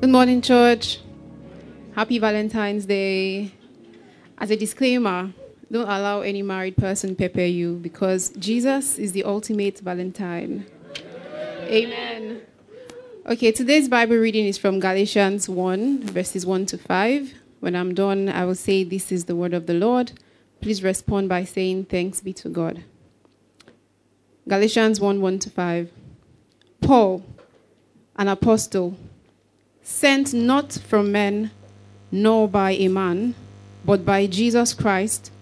Good morning, church. Happy Valentine's Day. As a disclaimer, don't allow any married person to pepper you because Jesus is the ultimate Valentine. Amen. Okay, today's Bible reading is from Galatians 1, verses 1 to 5. When I'm done, I will say, This is the word of the Lord. Please respond by saying, Thanks be to God. Galatians 1 1 to 5. Paul, an apostle, sent not from men, nor by a man, but by Jesus Christ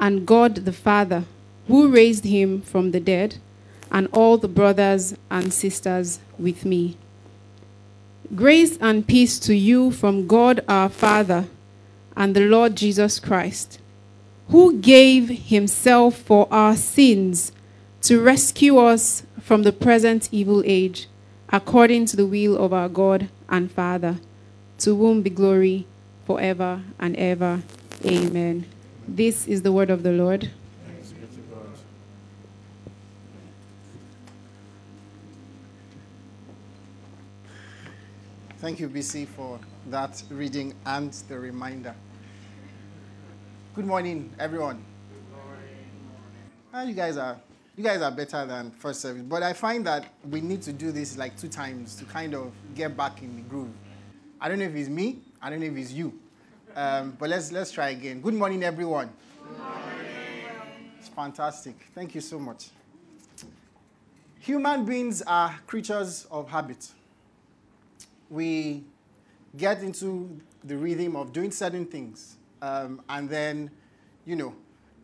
and God the Father, who raised him from the dead, and all the brothers and sisters with me. Grace and peace to you from God our Father and the Lord Jesus Christ, who gave himself for our sins to rescue us from the present evil age, according to the will of our God and Father, to whom be glory forever and ever. Amen. This is the word of the Lord. Thank you, BC, for that reading and the reminder. Good morning, everyone. Good morning. Ah, you guys are you guys are better than first service, but I find that we need to do this like two times to kind of get back in the groove. I don't know if it's me, I don't know if it's you, um, but let's let's try again. Good morning, everyone. Good morning. It's fantastic. Thank you so much. Human beings are creatures of habit. We get into the rhythm of doing certain things, um, and then, you know,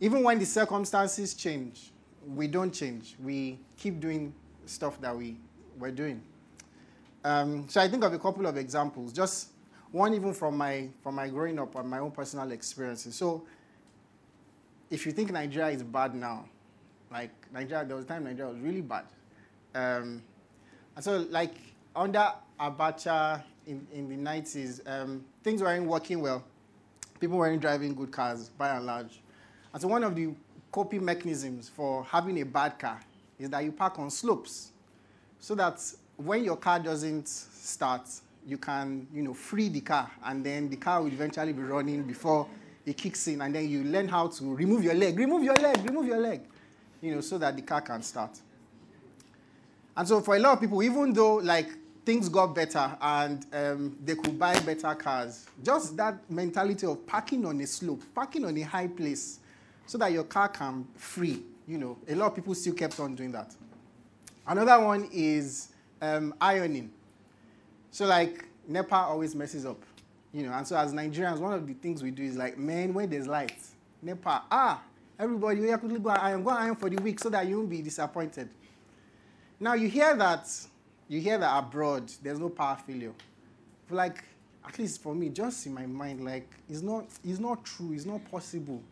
even when the circumstances change, we don't change. We keep doing stuff that we were doing. Um, so I think of a couple of examples, just one even from my from my growing up and my own personal experiences. So if you think Nigeria is bad now, like Nigeria, there was a time Nigeria was really bad. Um, and so like under Abacha in, in the 90s, um, things weren't working well. People weren't driving good cars by and large. And so one of the coping mechanisms for having a bad car is that you park on slopes so that when your car doesn't start, you can, you know, free the car and then the car will eventually be running before it kicks in and then you learn how to remove your leg, remove your leg, remove your leg, you know, so that the car can start. And so for a lot of people, even though like things got better and um, they could buy better cars, just that mentality of parking on a slope, parking on a high place, so that your car can free. You know, a lot of people still kept on doing that. Another one is um, ironing. So like NEPA always messes up, you know, and so as Nigerians, one of the things we do is like, man, when there's light, NEPA, ah, everybody, you quickly go and iron, go iron for the week so that you won't be disappointed. Now you hear that, you hear that abroad there's no power failure. But like, at least for me, just in my mind, like it's not, it's not true, it's not possible.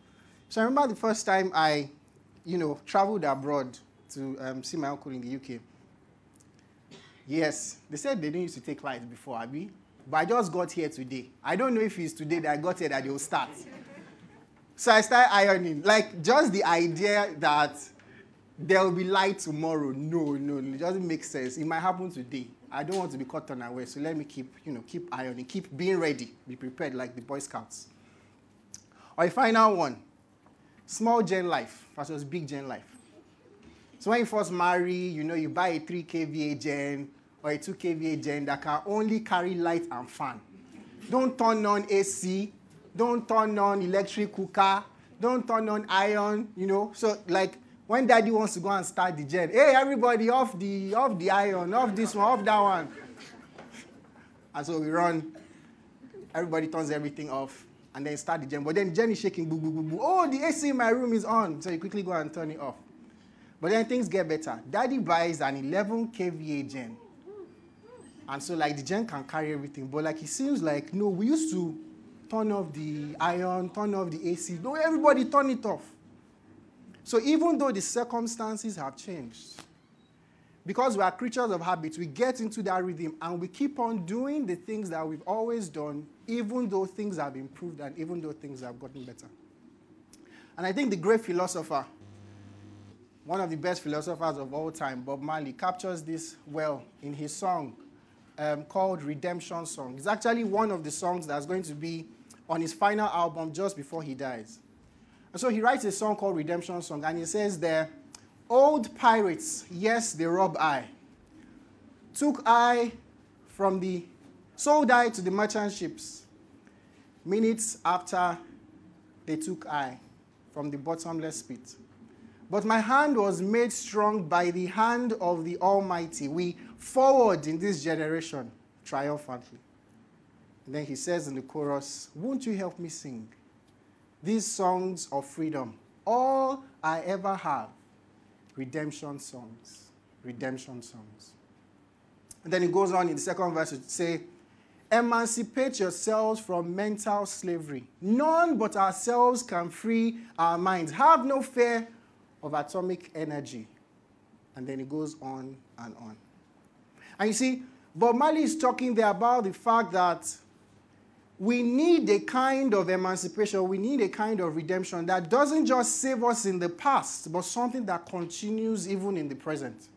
So I remember the first time I, you know, traveled abroad to um, see my uncle in the UK. Yes, they said they didn't used to take flights before, Abby. But I just got here today. I don't know if it's today that I got here that they will start. So I started ironing. Like, just the idea that there will be light tomorrow. No, no, it doesn't make sense. It might happen today. I don't want to be caught unaware, so let me keep, you know, keep ironing, keep being ready, be prepared like the Boy Scouts. Or a final one small gen life versus big gen life. So when you first marry, you know, you buy a 3 kVA gen or a 2 kVA gen that can only carry light and fan. Don't turn on AC, don't turn on electric cooker, don't turn on iron, you know. So like when daddy wants to go and start the gen, hey everybody off the off the iron, off this one, off that one. And so we run, everybody turns everything off and then start the gen. But then the gen is shaking, boo, boo, boo, boo. Oh, the AC in my room is on. So you quickly go and turn it off. But then things get better. Daddy buys an 11 kVA gen. And so, like, the gen can carry everything. But, like, it seems like, no, we used to turn off the iron, turn off the AC. No, everybody turn it off. So, even though the circumstances have changed, because we are creatures of habit, we get into that rhythm and we keep on doing the things that we've always done, even though things have improved and even though things have gotten better. And I think the great philosopher, one of the best philosophers of all time, Bob Marley, captures this well in his song um, called Redemption Song. It's actually one of the songs that's going to be on his final album just before he dies. And so he writes a song called Redemption Song, and he says there, Old pirates, yes, they rob I. Took I from the, sold I to the merchant ships. Minutes after they took I from the bottomless pit. But my hand was made strong by the hand of the Almighty. We forward in this generation triumphantly. And then he says in the chorus, Won't you help me sing these songs of freedom? All I ever have redemption songs. Redemption songs. And then he goes on in the second verse to say, Emancipate yourselves from mental slavery. None but ourselves can free our minds. Have no fear of atomic energy. And then it goes on and on. And you see, Bob Marley is talking there about the fact that we need a kind of emancipation, we need a kind of redemption that doesn't just save us in the past, but something that continues even in the present.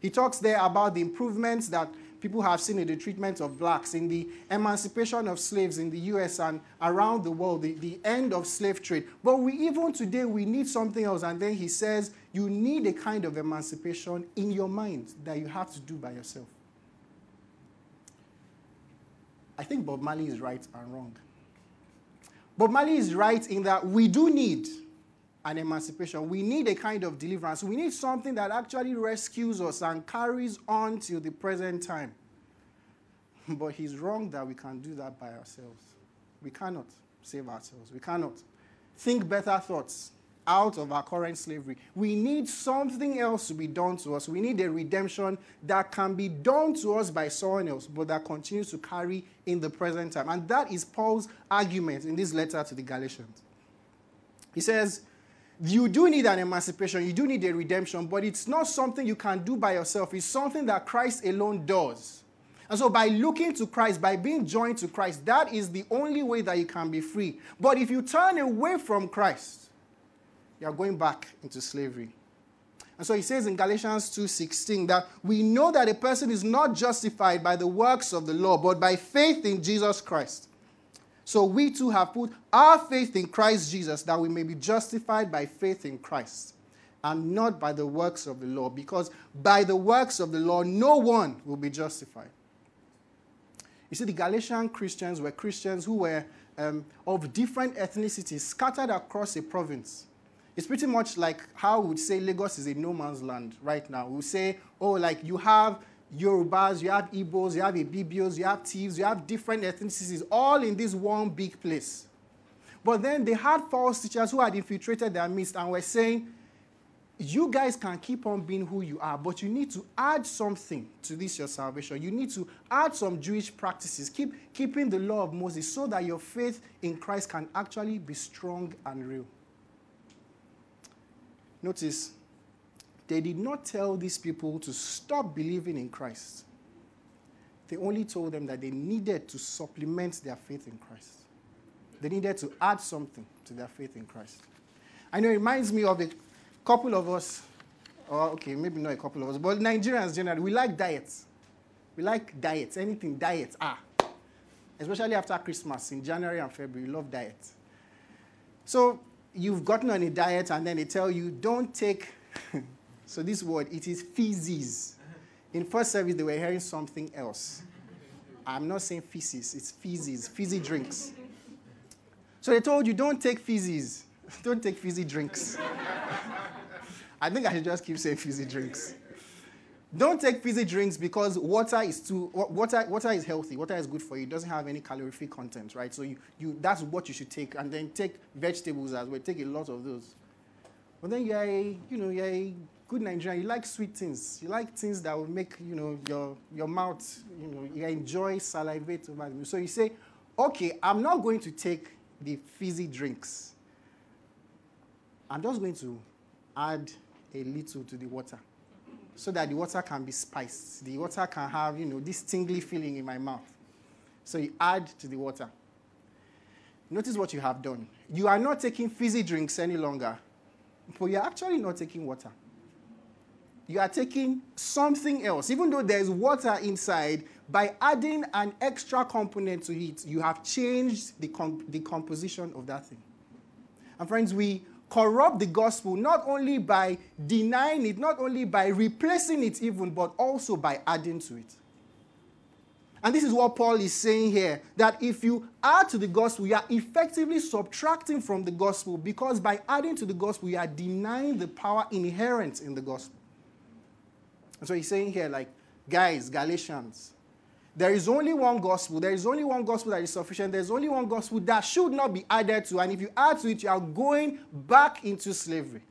He talks there about the improvements that people have seen the treatment of blacks, in the emancipation of slaves in the US and around the world, the, the end of slave trade. But we even today we need something else. And then he says you need a kind of emancipation in your mind that you have to do by yourself. I think Bob Marley is right and wrong. Bob Marley is right in that we do need an emancipation. We need a kind of deliverance. We need something that actually rescues us and carries on till the present time. But he's wrong that we can do that by ourselves. We cannot save ourselves. We cannot think better thoughts out of our current slavery. We need something else to be done to us. We need a redemption that can be done to us by someone else, but that continues to carry in the present time. And that is Paul's argument in this letter to the Galatians. He says, You do need an emancipation, you do need a redemption, but it's not something you can do by yourself. It's something that Christ alone does. And so, by looking to Christ, by being joined to Christ, that is the only way that you can be free. But if you turn away from Christ, you are going back into slavery. And so he says in Galatians 2:16 that we know that a person is not justified by the works of the law, but by faith in Jesus Christ. So we too have put our faith in Christ Jesus that we may be justified by faith in Christ and not by the works of the law, because by the works of the law no one will be justified. You see, the Galatian Christians were Christians who were um, of different ethnicities scattered across a province. It's pretty much like how we would say Lagos is a no man's land right now. We say, oh, like you have Yorubas, you have Igbos, you have Ibibios, you have thieves, you have different ethnicities, all in this one big place. But then they had false teachers who had infiltrated their midst and were saying, you guys can keep on being who you are, but you need to add something to this your salvation. You need to add some Jewish practices, keep keeping the law of Moses so that your faith in Christ can actually be strong and real. Notice, they did not tell these people to stop believing in Christ. They only told them that they needed to supplement their faith in Christ. They needed to add something to their faith in Christ. I know it reminds me of a couple of us, or okay, maybe not a couple of us, but Nigerians generally, we like diets. We like diets, anything diets Ah, Especially after Christmas in January and February, we love diets. So you've gotten on a diet and then they tell you don't take so this word it is feces in first service they were hearing something else i'm not saying feces it's feces fizzy drinks so they told you don't take feces don't take fizzy drinks i think i should just keep saying fizzy drinks don't take fizzy drinks because water is too water water is healthy. Water is good for you. It doesn't have any calorific content, right? So you, you that's what you should take. And then take vegetables as well. Take a lot of those. But then you're a, you know, you're a good Nigerian, you like sweet things. You like things that will make, you know, your, your mouth, you know, you enjoy salivate over them. So you say, okay, I'm not going to take the fizzy drinks. I'm just going to add a little to the water so that the water can be spiced. The water can have, you know, this tingly feeling in my mouth. So you add to the water. Notice what you have done. You are not taking fizzy drinks any longer, but you're actually not taking water. You are taking something else. Even though there's water inside, by adding an extra component to it, you have changed the, comp- the composition of that thing. And friends, we corrupt the gospel not only by denying it, not only by replacing it, even, but also by adding to it. And this is what Paul is saying here that if you add to the gospel, you are effectively subtracting from the gospel because by adding to the gospel, you are denying the power inherent in the gospel. And so he's saying here, like, guys, Galatians, there is only one gospel. There is only one gospel that is sufficient. There's only one gospel that should not be added to. And if you add to it, you are going back into slavery.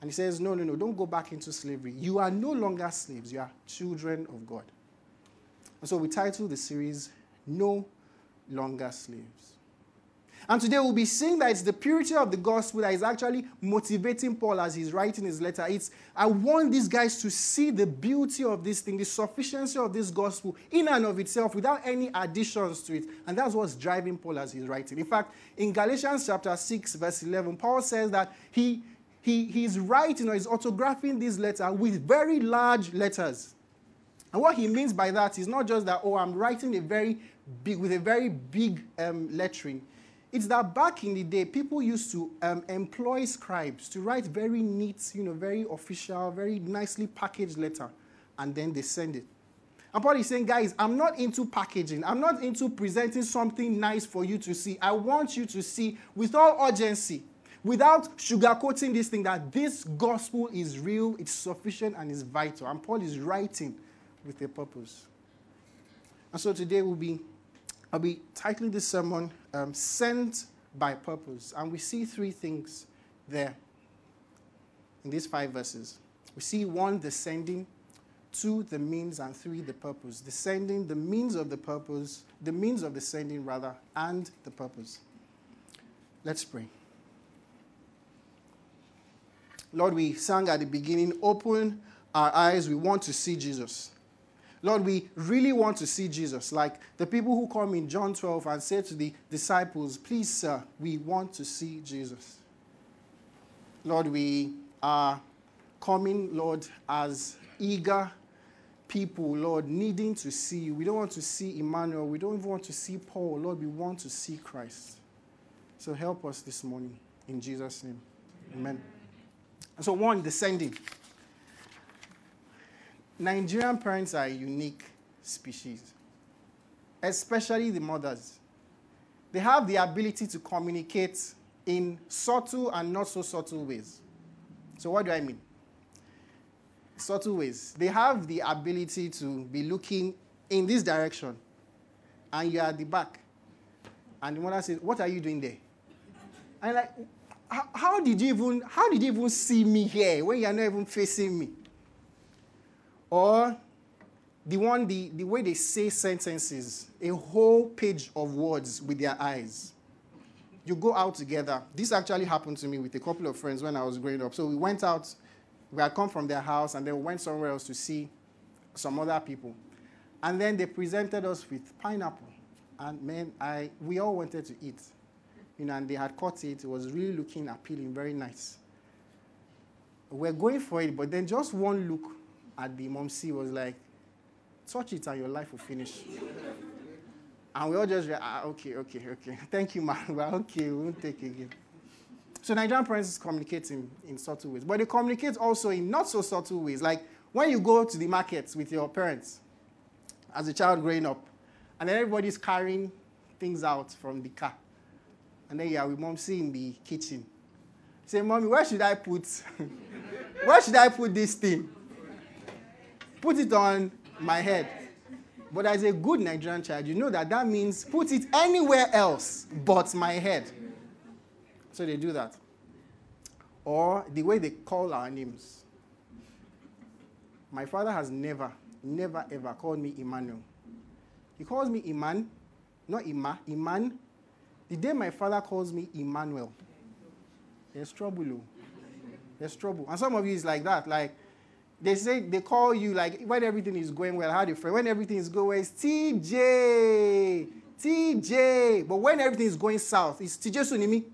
And he says, No, no, no, don't go back into slavery. You are no longer slaves, you are children of God. And so we title the series No Longer Slaves. And today we'll be seeing that it's the purity of the gospel that is actually motivating Paul as he's writing his letter. It's, I want these guys to see the beauty of this thing, the sufficiency of this gospel in and of itself without any additions to it. And that's what's driving Paul as he's writing. In fact, in Galatians chapter 6, verse 11, Paul says that he, he, he's writing or he's autographing this letter with very large letters. And what he means by that is not just that, oh, I'm writing a very big, with a very big um, lettering. It's that back in the day, people used to um, employ scribes to write very neat, you know, very official, very nicely packaged letter, and then they send it. And Paul is saying, guys, I'm not into packaging. I'm not into presenting something nice for you to see. I want you to see with all urgency, without sugarcoating this thing, that this gospel is real, it's sufficient, and it's vital. And Paul is writing with a purpose. And so today we'll be, I'll be titling this sermon, um, Sent by Purpose. And we see three things there in these five verses. We see one, the sending, two, the means, and three, the purpose. The sending, the means of the purpose, the means of the sending, rather, and the purpose. Let's pray. Lord, we sang at the beginning, open our eyes, we want to see Jesus. Lord, we really want to see Jesus. Like the people who come in John 12 and say to the disciples, Please, sir, we want to see Jesus. Lord, we are coming, Lord, as eager people, Lord, needing to see you. We don't want to see Emmanuel. We don't even want to see Paul. Lord, we want to see Christ. So help us this morning. In Jesus' name. Amen. And so, one, descending. Nigerian parents are a unique species, especially the mothers. They have the ability to communicate in subtle and not so subtle ways. So, what do I mean? Subtle ways. They have the ability to be looking in this direction, and you're at the back. And the mother says, What are you doing there? And like, how, how did you even how did you even see me here when you're not even facing me? Or the one, the, the way they say sentences, a whole page of words with their eyes. You go out together. This actually happened to me with a couple of friends when I was growing up. So we went out, we had come from their house, and then we went somewhere else to see some other people. And then they presented us with pineapple. And man, I, we all wanted to eat. You know, and they had cut it. It was really looking appealing, very nice. We're going for it, but then just one look at the mom C was like, touch it and your life will finish. and we all just, ah, okay, okay, okay. Thank you, man. Well, okay, we won't take it again. So Nigerian parents communicate in, in subtle ways, but they communicate also in not so subtle ways. Like when you go to the market with your parents as a child growing up, and everybody's carrying things out from the car. And then you are with mom C in the kitchen. Say, mommy, where should I put where should I put this thing? Put it on my head. But as a good Nigerian child, you know that that means put it anywhere else but my head. So they do that. Or the way they call our names. my father has never, never, ever called me Emmanuel. He calls me Iman, not Ima, Iman. The day my father calls me Emmanuel, there's trouble. Oh. There's trouble. And some of you is like that. Like, they say, they call you, like, when everything is going well, how do you friend? When everything is going well, it's TJ, TJ. But when everything is going south, it's TJ Sunimi.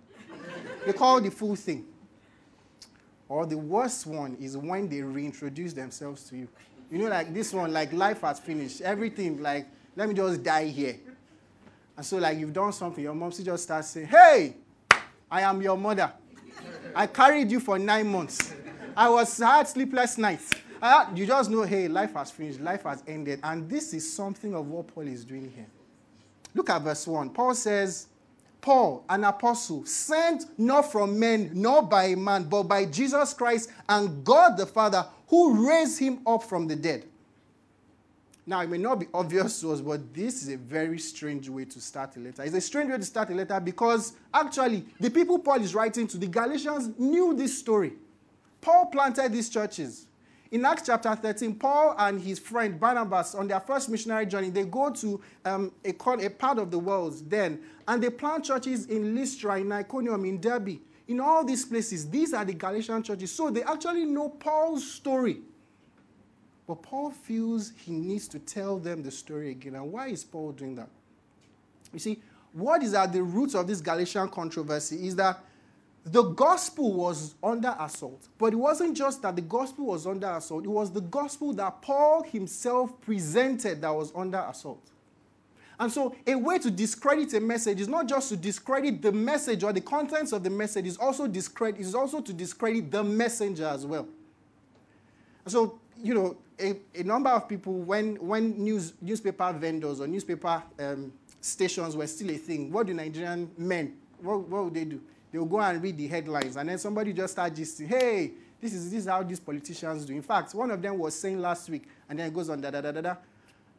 they call the full thing. Or the worst one is when they reintroduce themselves to you. You know, like this one, like life has finished. Everything, like, let me just die here. And so, like, you've done something, your mom still just starts saying, Hey, I am your mother. I carried you for nine months. I was had sleepless nights. Had, you just know, hey, life has finished, life has ended. And this is something of what Paul is doing here. Look at verse 1. Paul says, Paul, an apostle, sent not from men, nor by man, but by Jesus Christ and God the Father, who raised him up from the dead. Now, it may not be obvious to us, but this is a very strange way to start a letter. It's a strange way to start a letter because actually, the people Paul is writing to, the Galatians, knew this story. Paul planted these churches. In Acts chapter 13, Paul and his friend Barnabas, on their first missionary journey, they go to um, a, a, part of the world then, and they plant churches in Lystra, in Iconium, in Derbe, in all these places. These are the Galatian churches. So they actually know Paul's story. But Paul feels he needs to tell them the story again. And why is Paul doing that? You see, what is at the root of this Galatian controversy is that the gospel was under assault. But it wasn't just that the gospel was under assault, it was the gospel that Paul himself presented that was under assault. And so, a way to discredit a message is not just to discredit the message or the contents of the message, it's also, discredit, it's also to discredit the messenger as well. And so, you know, a, a number of people, when, when news, newspaper vendors or newspaper um, stations were still a thing, what do Nigerian men, what, what would they do? They'll go and read the headlines, and then somebody just start gisting, hey, this is, this is how these politicians do. In fact, one of them was saying last week, and then it goes on da da da da da.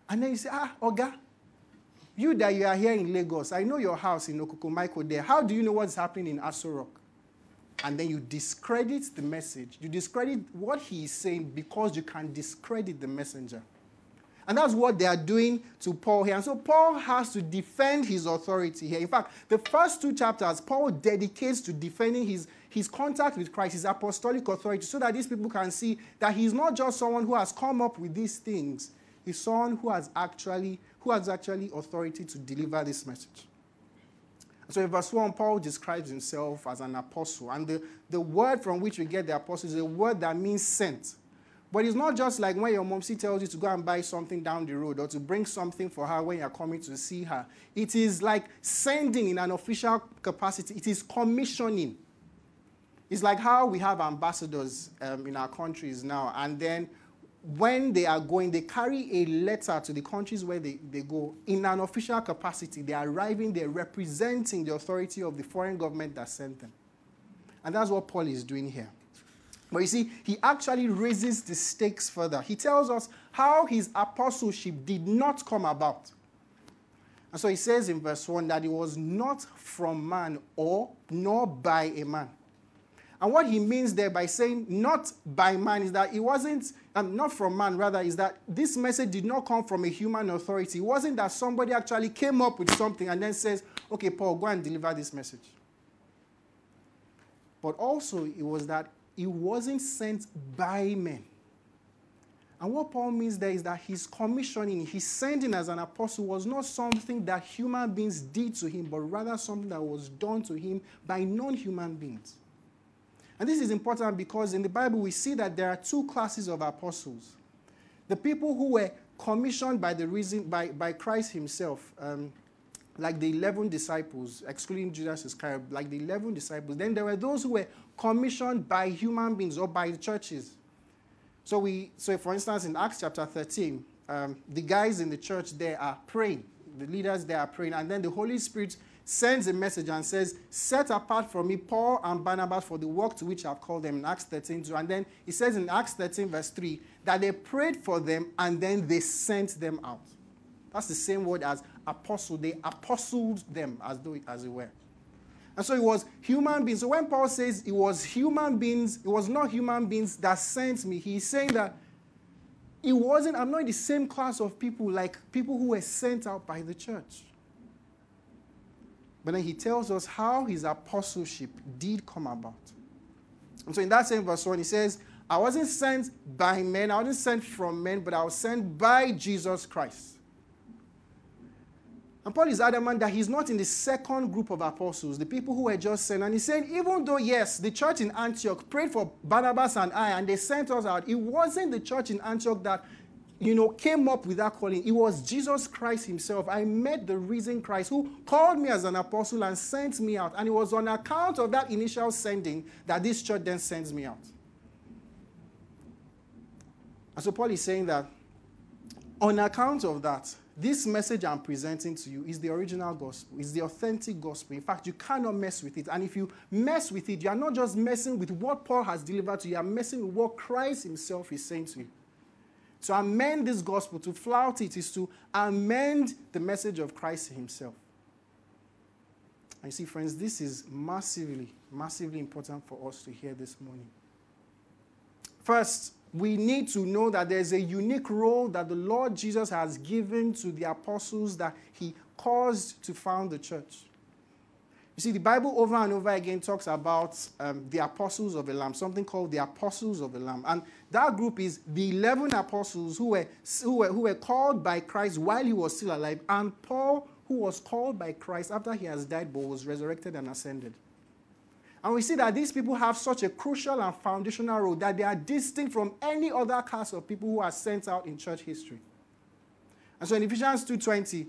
And then you say, ah, Oga, you that you are here in Lagos, I know your house in Okokomaiko there. How do you know what's happening in Aso Rock? and then you discredit the message. You discredit what he is saying because you can discredit the messenger. And that's what they are doing to Paul here. And so Paul has to defend his authority here. In fact, the first two chapters, Paul dedicates to defending his, his contact with Christ, his apostolic authority, so that these people can see that he's not just someone who has come up with these things, he's someone who has actually, who has actually authority to deliver this message. So in verse 1, Paul describes himself as an apostle. And the, the word from which we get the apostle is a word that means sent. But it's not just like when your mom tells you to go and buy something down the road or to bring something for her when you're coming to see her. It is like sending in an official capacity. It is commissioning. It's like how we have ambassadors um, in our countries now, and then when they are going, they carry a letter to the countries where they, they go in an official capacity. They are arriving, they're representing the authority of the foreign government that sent them. And that's what Paul is doing here. But you see, he actually raises the stakes further. He tells us how his apostleship did not come about. And so he says in verse 1 that it was not from man or nor by a man. And what he means there by saying not by man is that it wasn't, um, not from man, rather, is that this message did not come from a human authority. It wasn't that somebody actually came up with something and then says, okay, Paul, go and deliver this message. But also, it was that it wasn't sent by men. And what Paul means there is that his commissioning, his sending as an apostle was not something that human beings did to him, but rather something that was done to him by non human beings. And this is important because in the Bible we see that there are two classes of apostles. The people who were commissioned by the reason by, by Christ himself, um, like the 11 disciples, excluding Judas Iscariot, like the 11 disciples. Then there were those who were commissioned by human beings or by the churches. So we, so for instance, in Acts chapter 13, um, the guys in the church there are praying. The leaders there are praying, and then the Holy Spirit sends a message and says, Set apart from me Paul and Barnabas for the work to which I've called them in Acts 13. 2. And then he says in Acts 13, verse 3, that they prayed for them and then they sent them out. That's the same word as apostle. They apostled them as though as it were. And so it was human beings. So when Paul says it was human beings, it was not human beings that sent me, he's saying that it wasn't, I'm not in the same class of people like people who were sent out by the church. But then he tells us how his apostleship did come about. And so in that same verse 1, he says, I wasn't sent by men, I wasn't sent from men, but I was sent by Jesus Christ. And Paul is adamant that he's not in the second group of apostles, the people who were just sent. And he's saying, even though, yes, the church in Antioch prayed for Barnabas and I, and they sent us out, it wasn't the church in Antioch that, you know, came up with that calling. It was Jesus Christ himself. I met the risen Christ who called me as an apostle and sent me out. And it was on account of that initial sending that this church then sends me out. And so Paul is saying that on account of that, this message I'm presenting to you is the original gospel, is the authentic gospel. In fact, you cannot mess with it. And if you mess with it, you are not just messing with what Paul has delivered to you, you are messing with what Christ himself is saying to you. To amend this gospel, to flout it, is to amend the message of Christ himself. And you see, friends, this is massively, massively important for us to hear this morning. First, we need to know that there's a unique role that the Lord Jesus has given to the apostles that he caused to found the church. You see, the Bible over and over again talks about um, the apostles of the Lamb, something called the apostles of the Lamb. And that group is the 11 apostles who were, who were, who were called by Christ while he was still alive, and Paul, who was called by Christ after he has died but was resurrected and ascended. And we see that these people have such a crucial and foundational role that they are distinct from any other class of people who are sent out in church history. And so in Ephesians 2:20,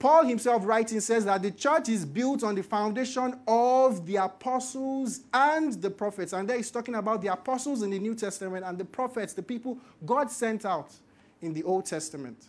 Paul himself writing says that the church is built on the foundation of the apostles and the prophets. And there he's talking about the apostles in the New Testament and the prophets, the people God sent out in the Old Testament.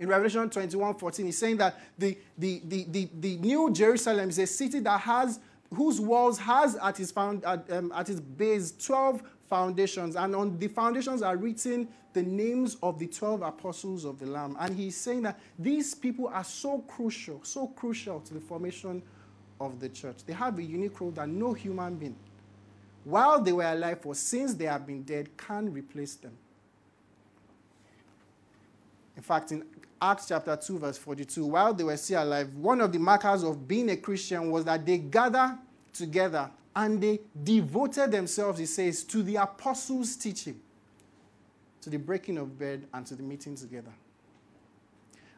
In Revelation 21 14, he's saying that the, the, the, the, the New Jerusalem is a city that has whose walls has at its, found, at, um, at its base 12 foundations, and on the foundations are written the names of the 12 apostles of the Lamb. And he's saying that these people are so crucial, so crucial to the formation of the church. They have a unique role that no human being, while they were alive or since they have been dead, can replace them. In fact, in Acts chapter 2, verse 42, while they were still alive, one of the markers of being a Christian was that they gathered together and they devoted themselves, he says, to the apostles' teaching, to the breaking of bread, and to the meeting together.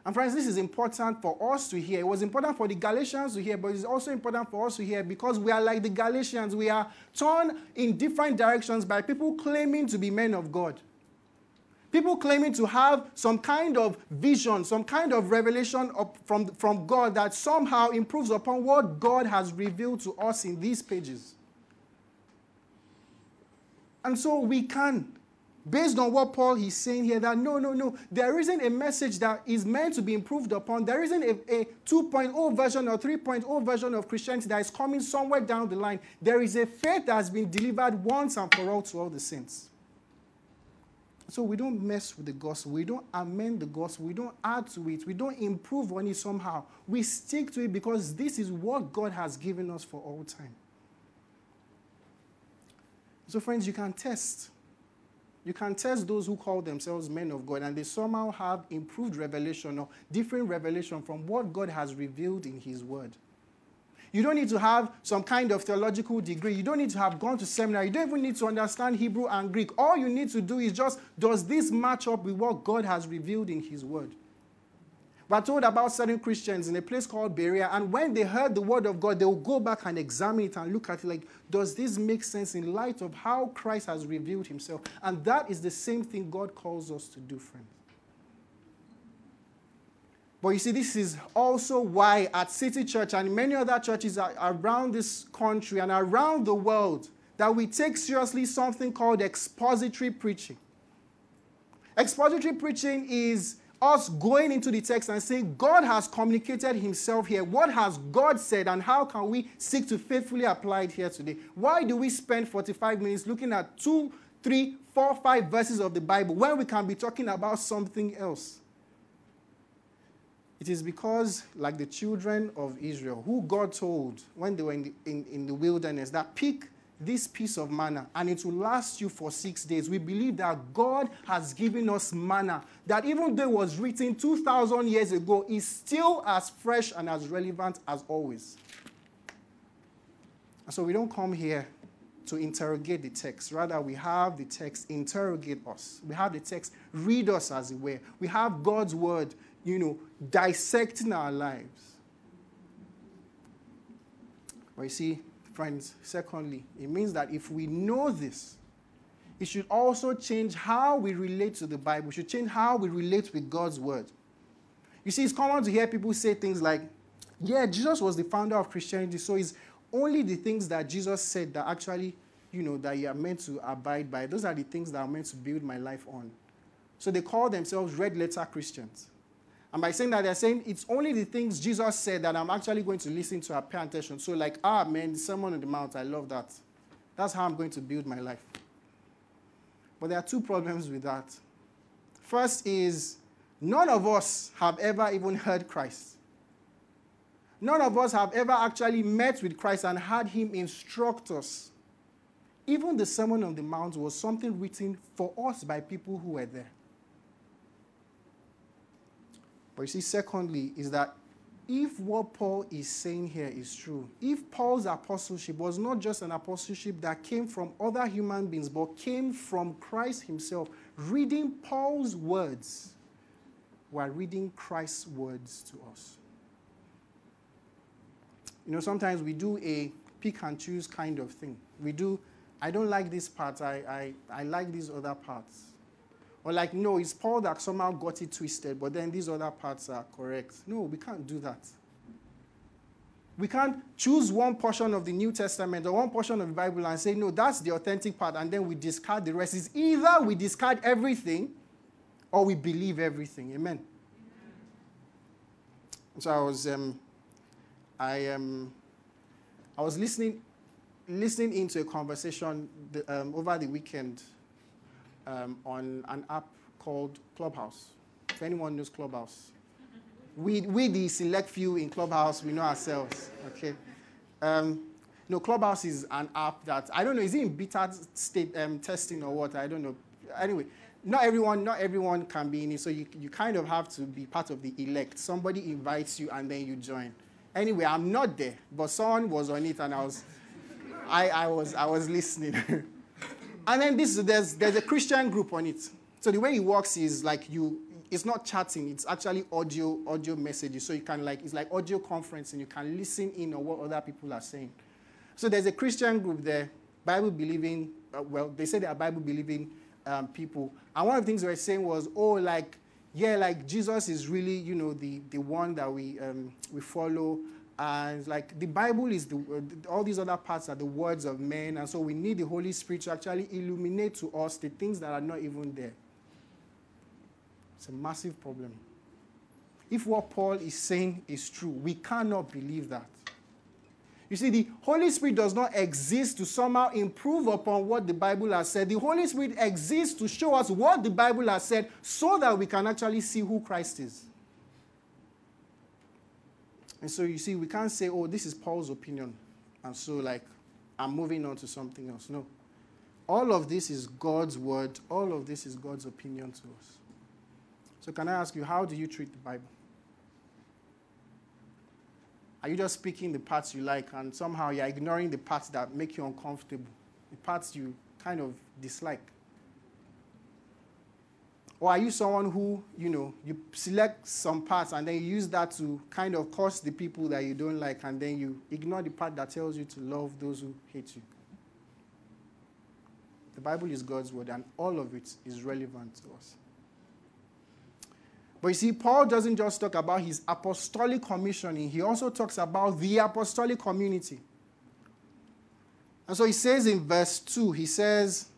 And friends, this is important for us to hear. It was important for the Galatians to hear, but it's also important for us to hear because we are like the Galatians. We are torn in different directions by people claiming to be men of God. People claiming to have some kind of vision, some kind of revelation from, from God that somehow improves upon what God has revealed to us in these pages. And so we can, based on what Paul is saying here, that no, no, no, there isn't a message that is meant to be improved upon. There isn't a, a 2.0 version or 3.0 version of Christianity that is coming somewhere down the line. There is a faith that has been delivered once and for all to all the saints. So we don't mess with the gospel. We don't amend the gospel. We don't add to it. We don't improve on it somehow. We stick to it because this is what God has given us for all time. So, friends, you can test. You can test those who call themselves men of God and they somehow have improved revelation or different revelation from what God has revealed in His Word. You don't need to have some kind of theological degree. You don't need to have gone to seminary. You don't even need to understand Hebrew and Greek. All you need to do is just, does this match up with what God has revealed in His Word? We're told about certain Christians in a place called Berea, and when they heard the word of God, they will go back and examine it and look at it like, does this make sense in light of how Christ has revealed himself? And that is the same thing God calls us to do, friends. But you see, this is also why at City Church and many other churches around this country and around the world, that we take seriously something called expository preaching. Expository preaching is us going into the text and saying, God has communicated himself here. What has God said, and how can we seek to faithfully apply it here today? Why do we spend 45 minutes looking at two, three, four, five verses of the Bible when we can be talking about something else? It is because, like the children of Israel, who God told when they were in the, in, in the wilderness, that pick this piece of manna and it will last you for six days. We believe that God has given us manna that even though it was written 2,000 years ago, is still as fresh and as relevant as always. And so we don't come here to interrogate the text. Rather, we have the text interrogate us. We have the text read us as it were. We have God's word, you know, dissecting our lives. But you see, friends, secondly, it means that if we know this, it should also change how we relate to the Bible. It should change how we relate with God's word. You see, it's common to hear people say things like, yeah, Jesus was the founder of Christianity, so it's only the things that Jesus said that actually, you know, that you are meant to abide by. Those are the things that are meant to build my life on. So they call themselves red letter Christians. And by saying that, they're saying it's only the things Jesus said that I'm actually going to listen to and pay attention. So, like, ah, man, the Sermon on the Mount, I love that. That's how I'm going to build my life. But there are two problems with that. First is none of us have ever even heard Christ. None of us have ever actually met with Christ and had him instruct us. Even the Sermon on the Mount was something written for us by people who were there. But you see, secondly, is that if what Paul is saying here is true, if Paul's apostleship was not just an apostleship that came from other human beings, but came from Christ himself, reading Paul's words, we're reading Christ's words to us. You know, sometimes we do a pick and choose kind of thing. We do, I don't like this part, I, I, I like these other parts. Or like, no, it's Paul that somehow got it twisted, but then these other parts are correct. No, we can't do that. We can't choose one portion of the New Testament or one portion of the Bible and say, no, that's the authentic part, and then we discard the rest. It's either we discard everything or we believe everything. Amen. So I was, um, I, um, I was listening, listening into a conversation the, um, over the weekend um, on an app called Clubhouse. If anyone knows Clubhouse, we, we the select few in Clubhouse, we know ourselves. Okay. Um, no, Clubhouse is an app that I don't know. Is it in beta state um, testing or what? I don't know. Anyway, not everyone, not everyone can be in it. So you, you kind of have to be part of the elect. Somebody invites you and then you join. Anyway, I'm not there, but someone was on it and I was, I, I was, I was listening. And then this, there's, there's a Christian group on it. So the way it works is like you, it's not chatting, it's actually audio, audio messages. So you can like, it's like audio conference and you can listen in on what other people are saying. So there's a Christian group there, Bible believing, uh, well, they say they are Bible believing um, people. And one of the things they were saying was, oh, like, yeah, like Jesus is really, you know, the, the one that we, um, we follow and like the bible is the uh, all these other parts are the words of men and so we need the holy spirit to actually illuminate to us the things that are not even there. It's a massive problem. If what paul is saying is true we cannot believe that. You see the holy spirit does not exist to somehow improve upon what the bible has said. The holy spirit exists to show us what the bible has said so that we can actually see who christ is and so you see, we can't say, oh, this is Paul's opinion. And so, like, I'm moving on to something else. No. All of this is God's word. All of this is God's opinion to us. So, can I ask you, how do you treat the Bible? Are you just speaking the parts you like and somehow you're ignoring the parts that make you uncomfortable, the parts you kind of dislike? Or are you someone who, you know, you select some parts and then you use that to kind of curse the people that you don't like and then you ignore the part that tells you to love those who hate you? The Bible is God's word and all of it is relevant to us. But you see, Paul doesn't just talk about his apostolic commissioning, he also talks about the apostolic community. And so he says in verse 2, he says,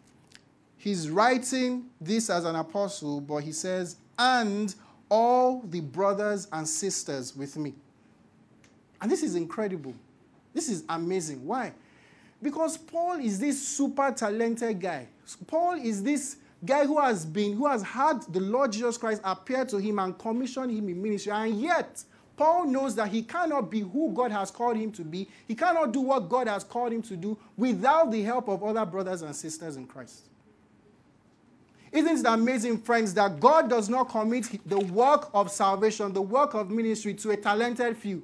He's writing this as an apostle, but he says, and all the brothers and sisters with me. And this is incredible. This is amazing. Why? Because Paul is this super talented guy. Paul is this guy who has been, who has had the Lord Jesus Christ appear to him and commission him in ministry. And yet, Paul knows that he cannot be who God has called him to be. He cannot do what God has called him to do without the help of other brothers and sisters in Christ. Isn't it amazing, friends, that God does not commit the work of salvation, the work of ministry to a talented few?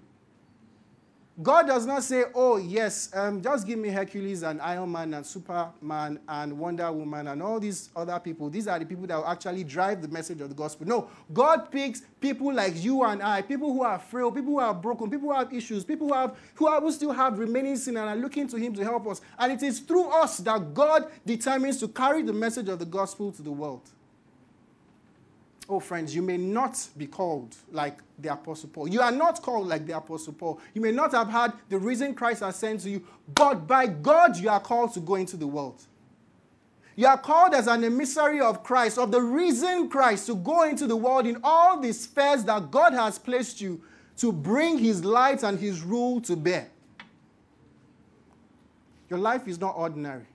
God does not say, oh, yes, um, just give me Hercules and Iron Man and Superman and Wonder Woman and all these other people. These are the people that will actually drive the message of the gospel. No, God picks people like you and I, people who are frail, people who are broken, people who have issues, people who, have, who, have, who still have remaining sin and are looking to Him to help us. And it is through us that God determines to carry the message of the gospel to the world. Oh, friends, you may not be called like the Apostle Paul. You are not called like the Apostle Paul. You may not have had the risen Christ has sent to you, but by God, you are called to go into the world. You are called as an emissary of Christ, of the risen Christ, to go into the world in all the spheres that God has placed you to bring his light and his rule to bear. Your life is not ordinary.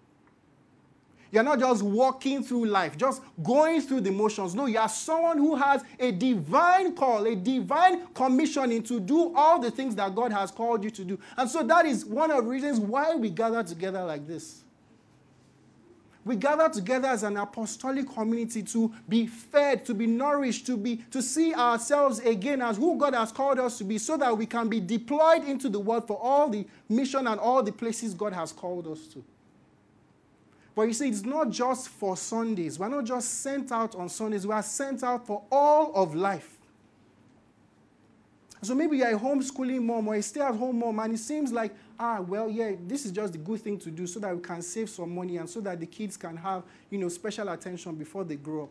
You're not just walking through life, just going through the motions. No, you are someone who has a divine call, a divine commissioning to do all the things that God has called you to do. And so that is one of the reasons why we gather together like this. We gather together as an apostolic community to be fed, to be nourished, to be to see ourselves again as who God has called us to be so that we can be deployed into the world for all the mission and all the places God has called us to. But you see, it's not just for Sundays. We're not just sent out on Sundays, we are sent out for all of life. So maybe you're a homeschooling mom or a stay at home mom, and it seems like, ah, well, yeah, this is just the good thing to do so that we can save some money and so that the kids can have, you know, special attention before they grow up.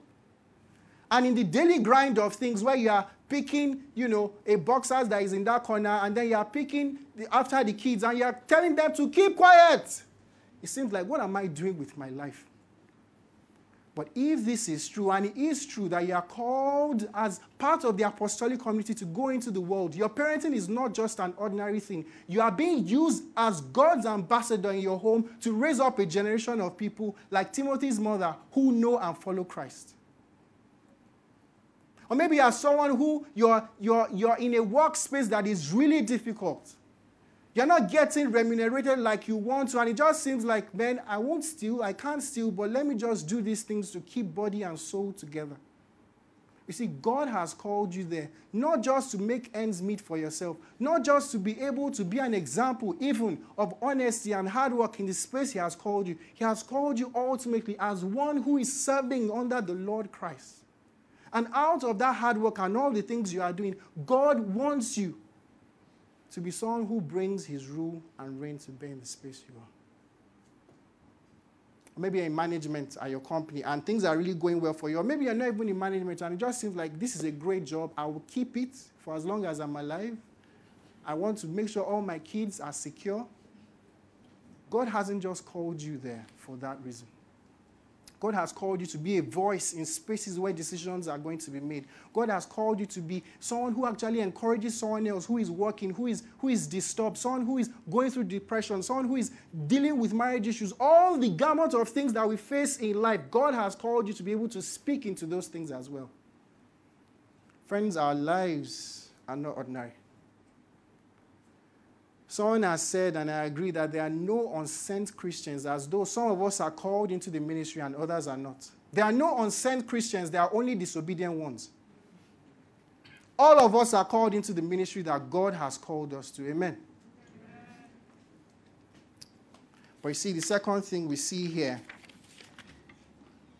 And in the daily grind of things where you are picking, you know, a boxer that is in that corner, and then you are picking the, after the kids, and you are telling them to keep quiet it seems like, what am I doing with my life? But if this is true, and it is true that you are called as part of the apostolic community to go into the world, your parenting is not just an ordinary thing. You are being used as God's ambassador in your home to raise up a generation of people like Timothy's mother who know and follow Christ. Or maybe you are someone who you're, you're, you're in a workspace that is really difficult. You're not getting remunerated like you want to, and it just seems like, man, I won't steal, I can't steal, but let me just do these things to keep body and soul together. You see, God has called you there, not just to make ends meet for yourself, not just to be able to be an example even of honesty and hard work in the space He has called you. He has called you ultimately as one who is serving under the Lord Christ. And out of that hard work and all the things you are doing, God wants you to be someone who brings his rule and reign to bear in the space you are. Maybe you're in management at your company and things are really going well for you. Or maybe you're not even in management and it just seems like this is a great job. I will keep it for as long as I'm alive. I want to make sure all my kids are secure. God hasn't just called you there for that reason. God has called you to be a voice in spaces where decisions are going to be made. God has called you to be someone who actually encourages someone else who is working, who is, who is disturbed, someone who is going through depression, someone who is dealing with marriage issues. All the gamut of things that we face in life, God has called you to be able to speak into those things as well. Friends, our lives are not ordinary. Someone has said, and I agree, that there are no unsent Christians, as though some of us are called into the ministry and others are not. There are no unsent Christians, there are only disobedient ones. All of us are called into the ministry that God has called us to. Amen. Amen. But you see, the second thing we see here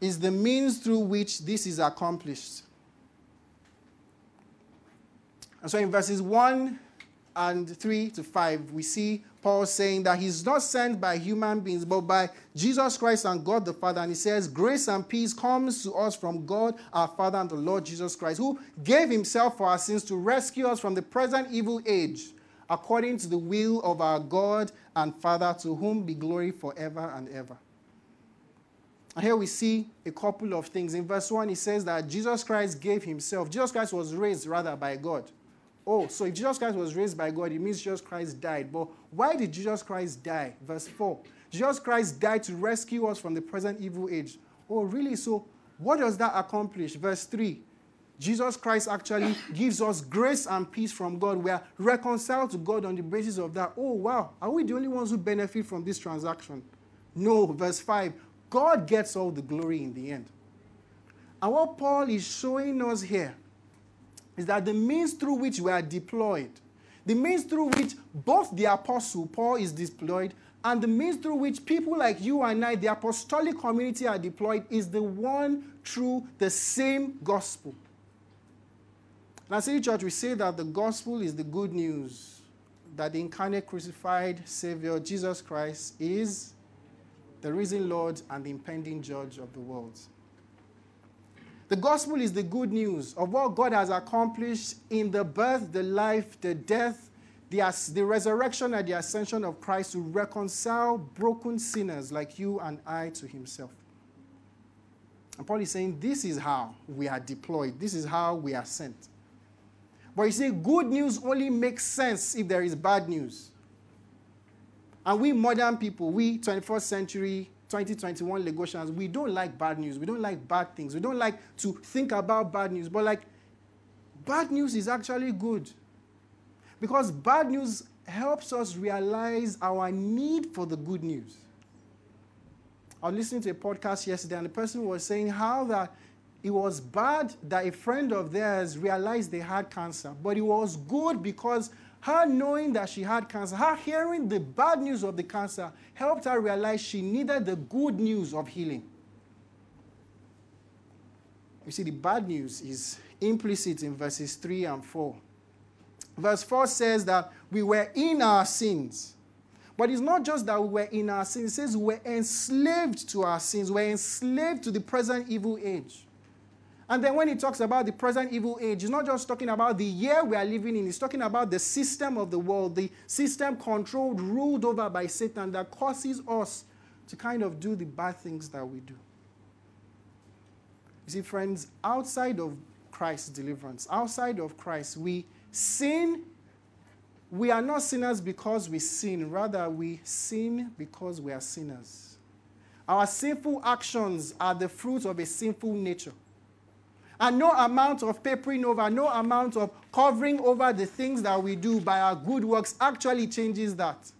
is the means through which this is accomplished. And so in verses 1 and 3 to 5, we see Paul saying that he's not sent by human beings, but by Jesus Christ and God the Father. And he says, Grace and peace comes to us from God our Father and the Lord Jesus Christ, who gave himself for our sins to rescue us from the present evil age, according to the will of our God and Father, to whom be glory forever and ever. And here we see a couple of things. In verse 1, he says that Jesus Christ gave himself. Jesus Christ was raised rather by God. Oh, so if Jesus Christ was raised by God, it means Jesus Christ died. But why did Jesus Christ die? Verse 4. Jesus Christ died to rescue us from the present evil age. Oh, really? So what does that accomplish? Verse 3. Jesus Christ actually gives us grace and peace from God. We are reconciled to God on the basis of that. Oh, wow. Are we the only ones who benefit from this transaction? No. Verse 5 God gets all the glory in the end. And what Paul is showing us here is that the means through which we are deployed, the means through which both the apostle Paul is deployed and the means through which people like you and I, the apostolic community, are deployed is the one through the same gospel. And at City Church, we say that the gospel is the good news that the incarnate crucified Savior, Jesus Christ, is the risen Lord and the impending judge of the world. The gospel is the good news of what God has accomplished in the birth, the life, the death, the, the resurrection, and the ascension of Christ to reconcile broken sinners like you and I to himself. And Paul is saying, This is how we are deployed, this is how we are sent. But you see, good news only makes sense if there is bad news. And we modern people, we 21st century 2021 Lagosians, we don't like bad news. We don't like bad things. We don't like to think about bad news. But like, bad news is actually good. Because bad news helps us realize our need for the good news. I was listening to a podcast yesterday, and the person was saying how that it was bad that a friend of theirs realized they had cancer, but it was good because her knowing that she had cancer, her hearing the bad news of the cancer, helped her realize she needed the good news of healing. You see, the bad news is implicit in verses 3 and 4. Verse 4 says that we were in our sins. But it's not just that we were in our sins, it says we were enslaved to our sins, we were enslaved to the present evil age. And then when he talks about the present evil age, he's not just talking about the year we are living in, he's talking about the system of the world, the system controlled, ruled over by Satan that causes us to kind of do the bad things that we do. You see, friends, outside of Christ's deliverance, outside of Christ, we sin. We are not sinners because we sin, rather, we sin because we are sinners. Our sinful actions are the fruit of a sinful nature. And no amount of papering over, no amount of covering over the things that we do by our good works actually changes that.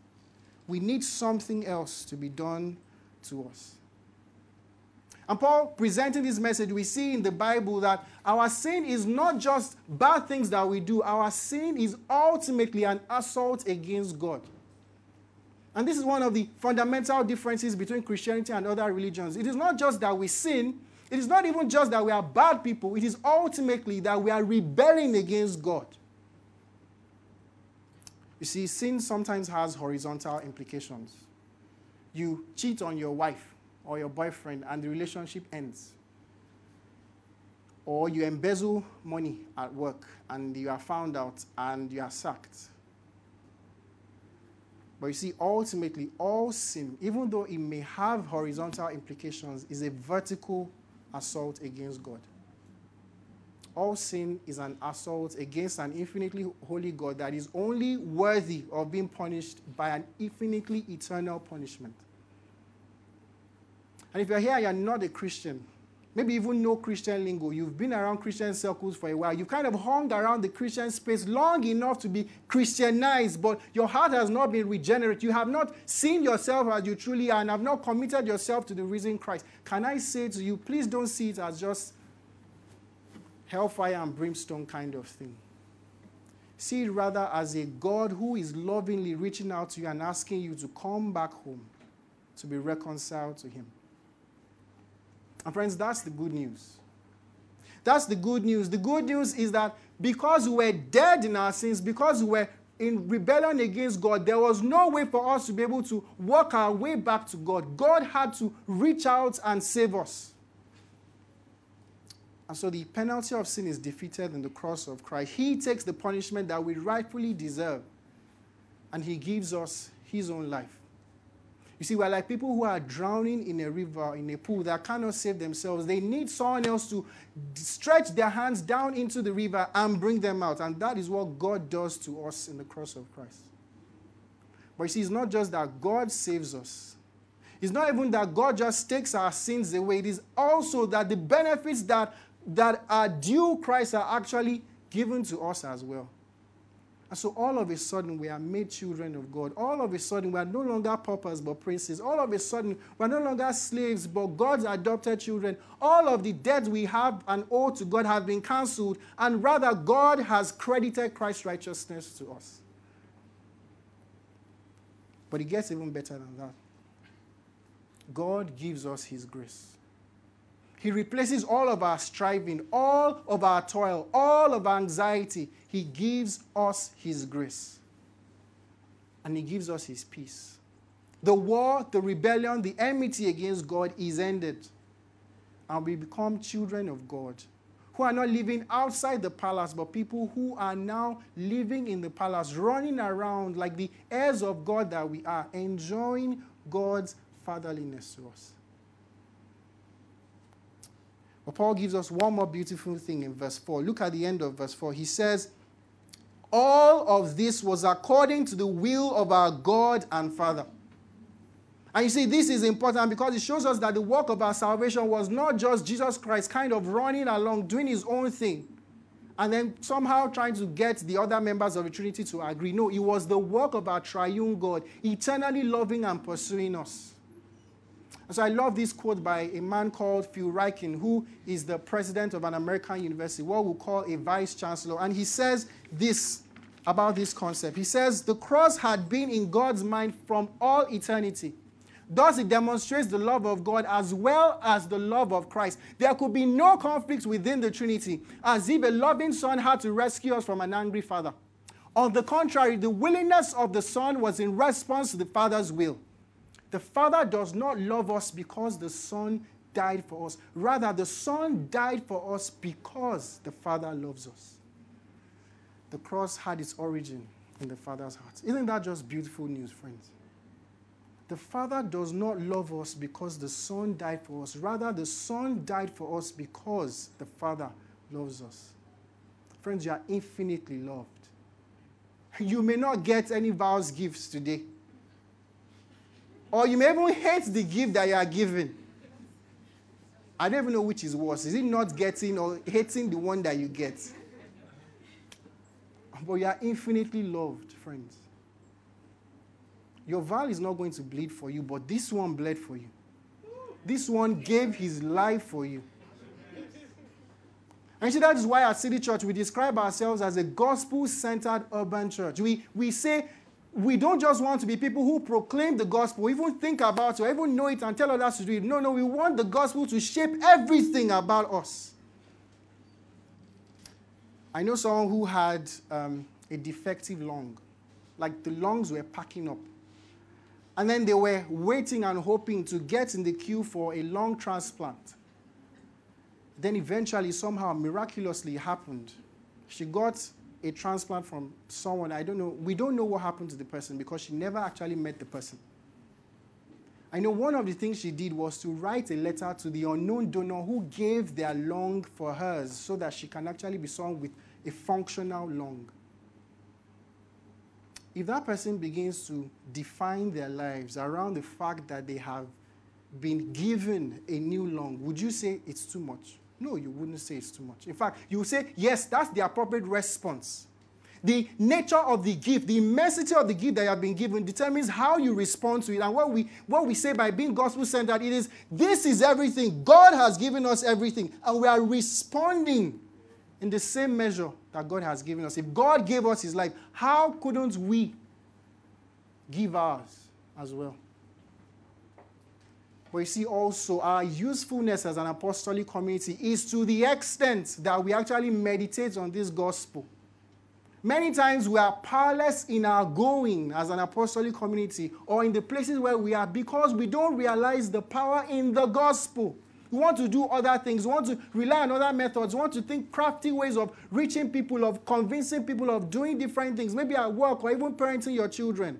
We need something else to be done to us. And Paul presenting this message, we see in the Bible that our sin is not just bad things that we do, our sin is ultimately an assault against God. And this is one of the fundamental differences between Christianity and other religions. It is not just that we sin, it is not even just that we are bad people, it is ultimately that we are rebelling against God. You see, sin sometimes has horizontal implications. You cheat on your wife or your boyfriend, and the relationship ends. Or you embezzle money at work and you are found out and you are sacked. But you see, ultimately, all sin, even though it may have horizontal implications, is a vertical assault against God. All sin is an assault against an infinitely holy God that is only worthy of being punished by an infinitely eternal punishment. And if you're here you're not a Christian, maybe even no Christian lingo, you've been around Christian circles for a while, you've kind of hung around the Christian space long enough to be Christianized, but your heart has not been regenerate. You have not seen yourself as you truly are and have not committed yourself to the risen Christ. Can I say to you, please don't see it as just hellfire and brimstone kind of thing. See it rather as a God who is lovingly reaching out to you and asking you to come back home, to be reconciled to Him. And friends, that's the good news. That's the good news. The good news is that because we were dead in our sins, because we were in rebellion against God, there was no way for us to be able to work our way back to God. God had to reach out and save us. And so the penalty of sin is defeated in the cross of Christ. He takes the punishment that we rightfully deserve, and He gives us His own life. You see, we're like people who are drowning in a river, in a pool that cannot save themselves. They need someone else to stretch their hands down into the river and bring them out. And that is what God does to us in the cross of Christ. But you see, it's not just that God saves us. It's not even that God just takes our sins away. It is also that the benefits that that are due Christ are actually given to us as well. And so all of a sudden, we are made children of God. All of a sudden, we are no longer paupers but princes. All of a sudden, we are no longer slaves but God's adopted children. All of the debts we have and owe to God have been cancelled, and rather, God has credited Christ's righteousness to us. But it gets even better than that. God gives us His grace. He replaces all of our striving, all of our toil, all of our anxiety. He gives us His grace. And He gives us His peace. The war, the rebellion, the enmity against God is ended. And we become children of God who are not living outside the palace, but people who are now living in the palace, running around like the heirs of God that we are, enjoying God's fatherliness to us. But Paul gives us one more beautiful thing in verse 4. Look at the end of verse 4. He says, All of this was according to the will of our God and Father. And you see, this is important because it shows us that the work of our salvation was not just Jesus Christ kind of running along, doing his own thing, and then somehow trying to get the other members of the Trinity to agree. No, it was the work of our triune God, eternally loving and pursuing us. So I love this quote by a man called Phil Ryken, who is the president of an American university, what we call a vice chancellor. And he says this about this concept. He says, The cross had been in God's mind from all eternity. Thus, it demonstrates the love of God as well as the love of Christ. There could be no conflict within the Trinity, as if a loving son had to rescue us from an angry father. On the contrary, the willingness of the son was in response to the father's will. The Father does not love us because the Son died for us. Rather, the Son died for us because the Father loves us. The cross had its origin in the Father's heart. Isn't that just beautiful news, friends? The Father does not love us because the Son died for us. Rather, the Son died for us because the Father loves us. Friends, you are infinitely loved. You may not get any Val's gifts today. Or you may even hate the gift that you are given. I don't even know which is worse. Is it not getting or hating the one that you get? But you are infinitely loved, friends. Your vow is not going to bleed for you, but this one bled for you. This one gave his life for you. And see, that is why at City Church we describe ourselves as a gospel centered urban church. We, we say we don't just want to be people who proclaim the gospel, even think about it, or even know it and tell others to do it. No, no, we want the gospel to shape everything about us. I know someone who had um, a defective lung, like the lungs were packing up. And then they were waiting and hoping to get in the queue for a lung transplant. Then eventually, somehow, miraculously happened. She got a transplant from someone, I don't know, we don't know what happened to the person because she never actually met the person. I know one of the things she did was to write a letter to the unknown donor who gave their lung for hers so that she can actually be someone with a functional lung. If that person begins to define their lives around the fact that they have been given a new lung, would you say it's too much? No, you wouldn't say it's too much. In fact, you say, yes, that's the appropriate response. The nature of the gift, the immensity of the gift that you have been given determines how you respond to it. And what we, what we say by being gospel centered, it is this is everything. God has given us everything. And we are responding in the same measure that God has given us. If God gave us his life, how couldn't we give ours as well? But you see, also, our usefulness as an apostolic community is to the extent that we actually meditate on this gospel. Many times we are powerless in our going as an apostolic community or in the places where we are because we don't realize the power in the gospel. We want to do other things. We want to rely on other methods. We want to think crafty ways of reaching people, of convincing people, of doing different things, maybe at work or even parenting your children.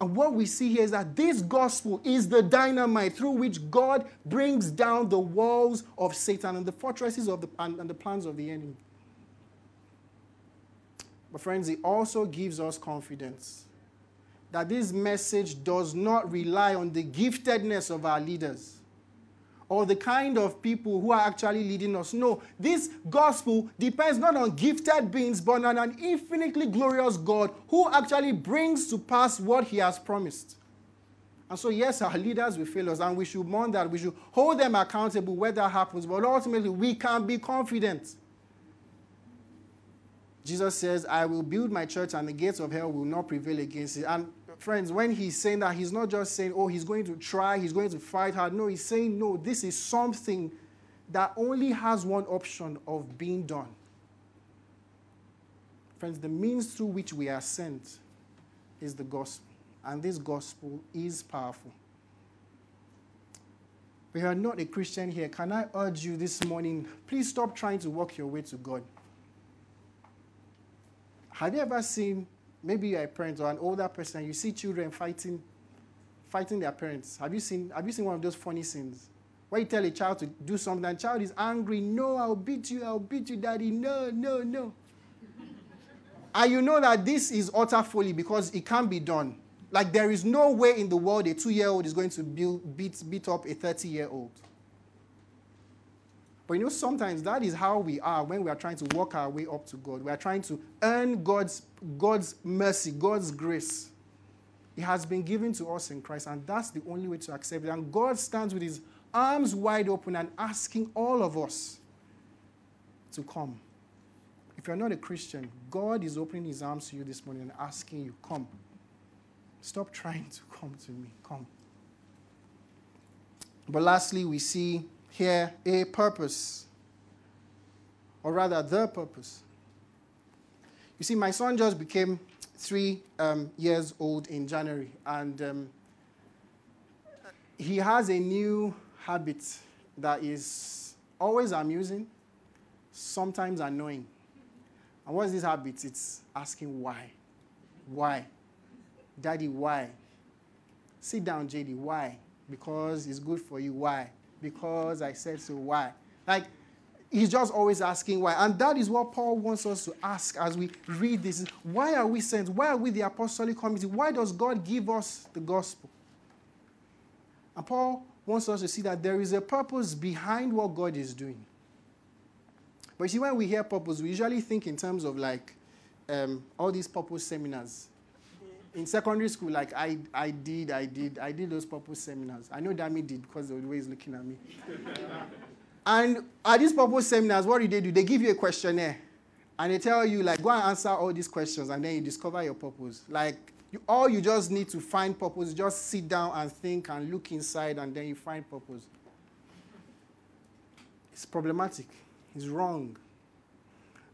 And what we see here is that this gospel is the dynamite through which God brings down the walls of Satan and the fortresses of the, and, and the plans of the enemy. But, friends, it also gives us confidence that this message does not rely on the giftedness of our leaders or the kind of people who are actually leading us. No, this gospel depends not on gifted beings, but on an infinitely glorious God who actually brings to pass what he has promised. And so, yes, our leaders will fail us, and we should mourn that. We should hold them accountable where that happens, but ultimately, we can be confident. Jesus says, I will build my church, and the gates of hell will not prevail against it. And friends, when he's saying that, he's not just saying, oh, he's going to try, he's going to fight hard. No, he's saying, no, this is something that only has one option of being done. Friends, the means through which we are sent is the gospel. And this gospel is powerful. If you are not a Christian here, can I urge you this morning, please stop trying to work your way to God. Have you ever seen maybe you're a parent or an older person, and you see children fighting, fighting their parents. Have you seen, have you seen one of those funny scenes? Where you tell a child to do something and child is angry, no, I'll beat you, I'll beat you, daddy, no, no, no. and you know that this is utter folly because it can't be done. Like there is no way in the world a two-year-old is going to build, beat, beat up a 30-year-old. But you know, sometimes that is how we are when we are trying to work our way up to God. We are trying to earn God's, God's mercy, God's grace. It has been given to us in Christ, and that's the only way to accept it. And God stands with his arms wide open and asking all of us to come. If you're not a Christian, God is opening his arms to you this morning and asking you, come. Stop trying to come to me. Come. But lastly, we see here a purpose, or rather, the purpose. You see, my son just became three um, years old in January, and um, he has a new habit that is always amusing, sometimes annoying. And what's this habit? It's asking why. Why? Daddy, why? Sit down, JD, why? Because it's good for you. Why? Because I said so. Why? Like, he's just always asking why. And that is what Paul wants us to ask as we read this. Why are we sent? Why are we the apostolic community? Why does God give us the gospel? And Paul wants us to see that there is a purpose behind what God is doing. But you see, when we hear purpose, we usually think in terms of like um, all these purpose seminars in secondary school, like I, I did, I did, I did those purpose seminars. I know Dami did because of the way he's looking at me. and at these purpose seminars, what do they do? They give you a questionnaire. And they tell you, like, go and answer all these questions, and then you discover your purpose. Like, you, all you just need to find purpose, just sit down and think and look inside, and then you find purpose. It's problematic. It's wrong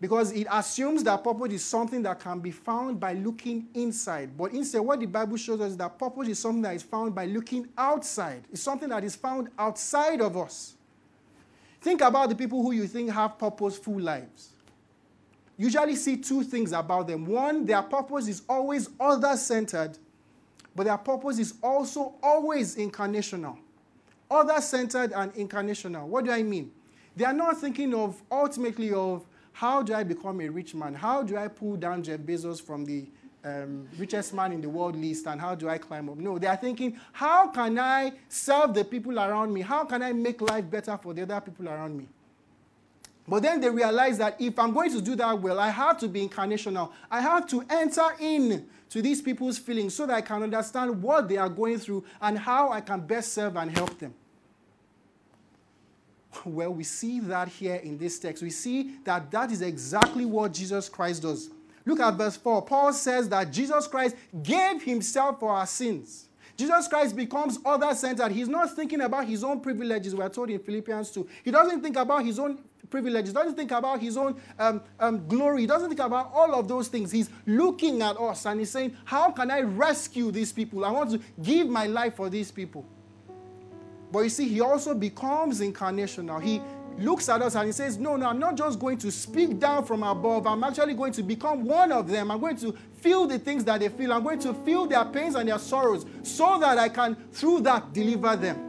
because it assumes that purpose is something that can be found by looking inside. But instead, what the Bible shows us is that purpose is something that is found by looking outside. It's something that is found outside of us. Think about the people who you think have purposeful lives. Usually see two things about them. One, their purpose is always other centered, but their purpose is also always incarnational. Other centered and incarnational. What do I mean? They are not thinking of ultimately of how do I become a rich man? How do I pull down Jeff Bezos from the um, richest man in the world list and how do I climb up? No, they are thinking, how can I serve the people around me? How can I make life better for the other people around me? But then they realize that if I'm going to do that well, I have to be incarnational. I have to enter in to these people's feelings so that I can understand what they are going through and how I can best serve and help them. Well, we see that here in this text. We see that that is exactly what Jesus Christ does. Look at verse 4. Paul says that Jesus Christ gave himself for our sins. Jesus Christ becomes other centered. He's not thinking about his own privileges, we're told in Philippians 2. He doesn't think about his own privileges, doesn't think about his own um, um, glory, he doesn't think about all of those things. He's looking at us and he's saying, How can I rescue these people? I want to give my life for these people. But you see, he also becomes incarnational. He looks at us and he says, No, no, I'm not just going to speak down from above. I'm actually going to become one of them. I'm going to feel the things that they feel. I'm going to feel their pains and their sorrows so that I can, through that, deliver them.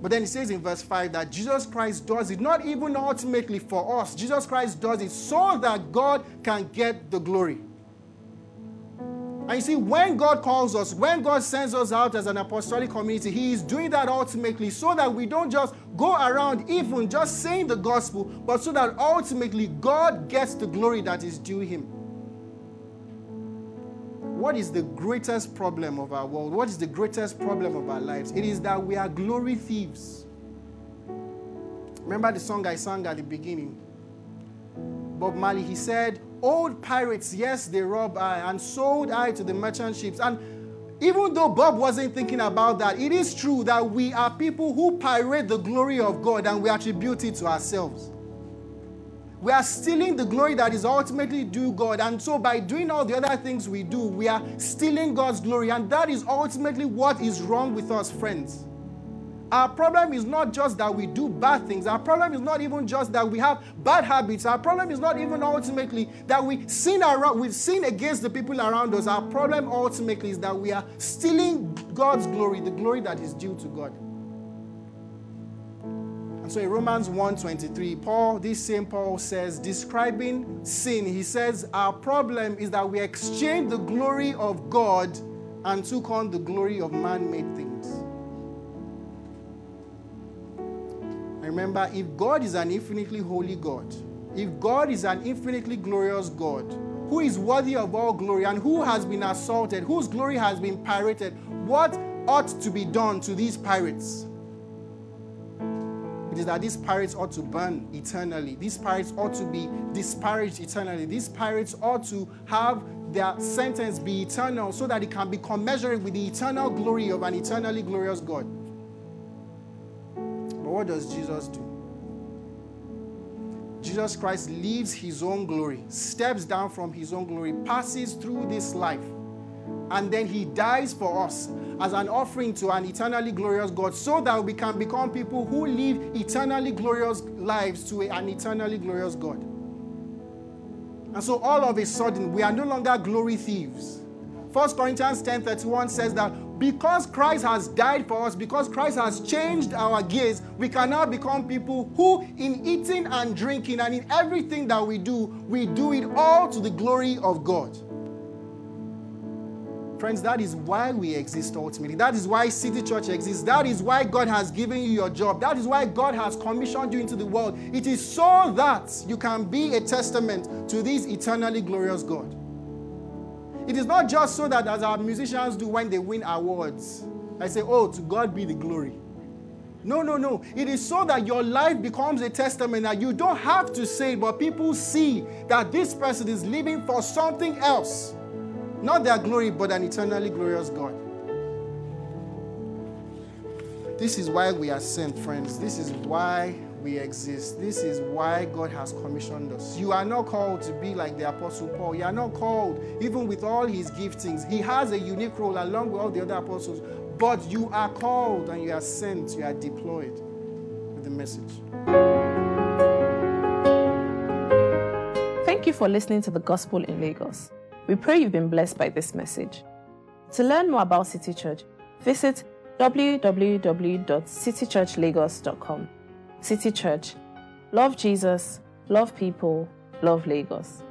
But then he says in verse 5 that Jesus Christ does it not even ultimately for us. Jesus Christ does it so that God can get the glory. And you see, when God calls us, when God sends us out as an apostolic community, He is doing that ultimately so that we don't just go around even just saying the gospel, but so that ultimately God gets the glory that is due Him. What is the greatest problem of our world? What is the greatest problem of our lives? It is that we are glory thieves. Remember the song I sang at the beginning? Bob Marley, he said, Old pirates, yes, they robbed I uh, and sold I to the merchant ships. And even though Bob wasn't thinking about that, it is true that we are people who pirate the glory of God and we attribute it to ourselves. We are stealing the glory that is ultimately due God. And so, by doing all the other things we do, we are stealing God's glory. And that is ultimately what is wrong with us, friends. Our problem is not just that we do bad things. Our problem is not even just that we have bad habits. Our problem is not even ultimately that we sin around, we sin against the people around us. Our problem ultimately is that we are stealing God's glory, the glory that is due to God. And so in Romans 1:23, Paul, this same Paul says, describing sin, he says, Our problem is that we exchange the glory of God and took on the glory of man-made things. Remember, if God is an infinitely holy God, if God is an infinitely glorious God, who is worthy of all glory and who has been assaulted, whose glory has been pirated, what ought to be done to these pirates? It is that these pirates ought to burn eternally. These pirates ought to be disparaged eternally. These pirates ought to have their sentence be eternal so that it can be commensurate with the eternal glory of an eternally glorious God. But what does Jesus do? Jesus Christ leaves his own glory, steps down from his own glory, passes through this life, and then he dies for us as an offering to an eternally glorious God so that we can become people who live eternally glorious lives to an eternally glorious God. And so all of a sudden, we are no longer glory thieves. 1 Corinthians 10:31 says that because Christ has died for us, because Christ has changed our gaze, we can now become people who, in eating and drinking and in everything that we do, we do it all to the glory of God. Friends, that is why we exist ultimately. That is why City Church exists. That is why God has given you your job. That is why God has commissioned you into the world. It is so that you can be a testament to this eternally glorious God. It is not just so that, as our musicians do when they win awards, I say, Oh, to God be the glory. No, no, no. It is so that your life becomes a testament that you don't have to say but people see that this person is living for something else. Not their glory, but an eternally glorious God. This is why we are sent, friends. This is why we exist. This is why God has commissioned us. You are not called to be like the Apostle Paul. You are not called, even with all his giftings. He has a unique role along with all the other apostles. But you are called and you are sent, you are deployed with the message. Thank you for listening to the Gospel in Lagos. We pray you've been blessed by this message. To learn more about City Church, visit www.citychurchlagos.com. City Church. Love Jesus, love people, love Lagos.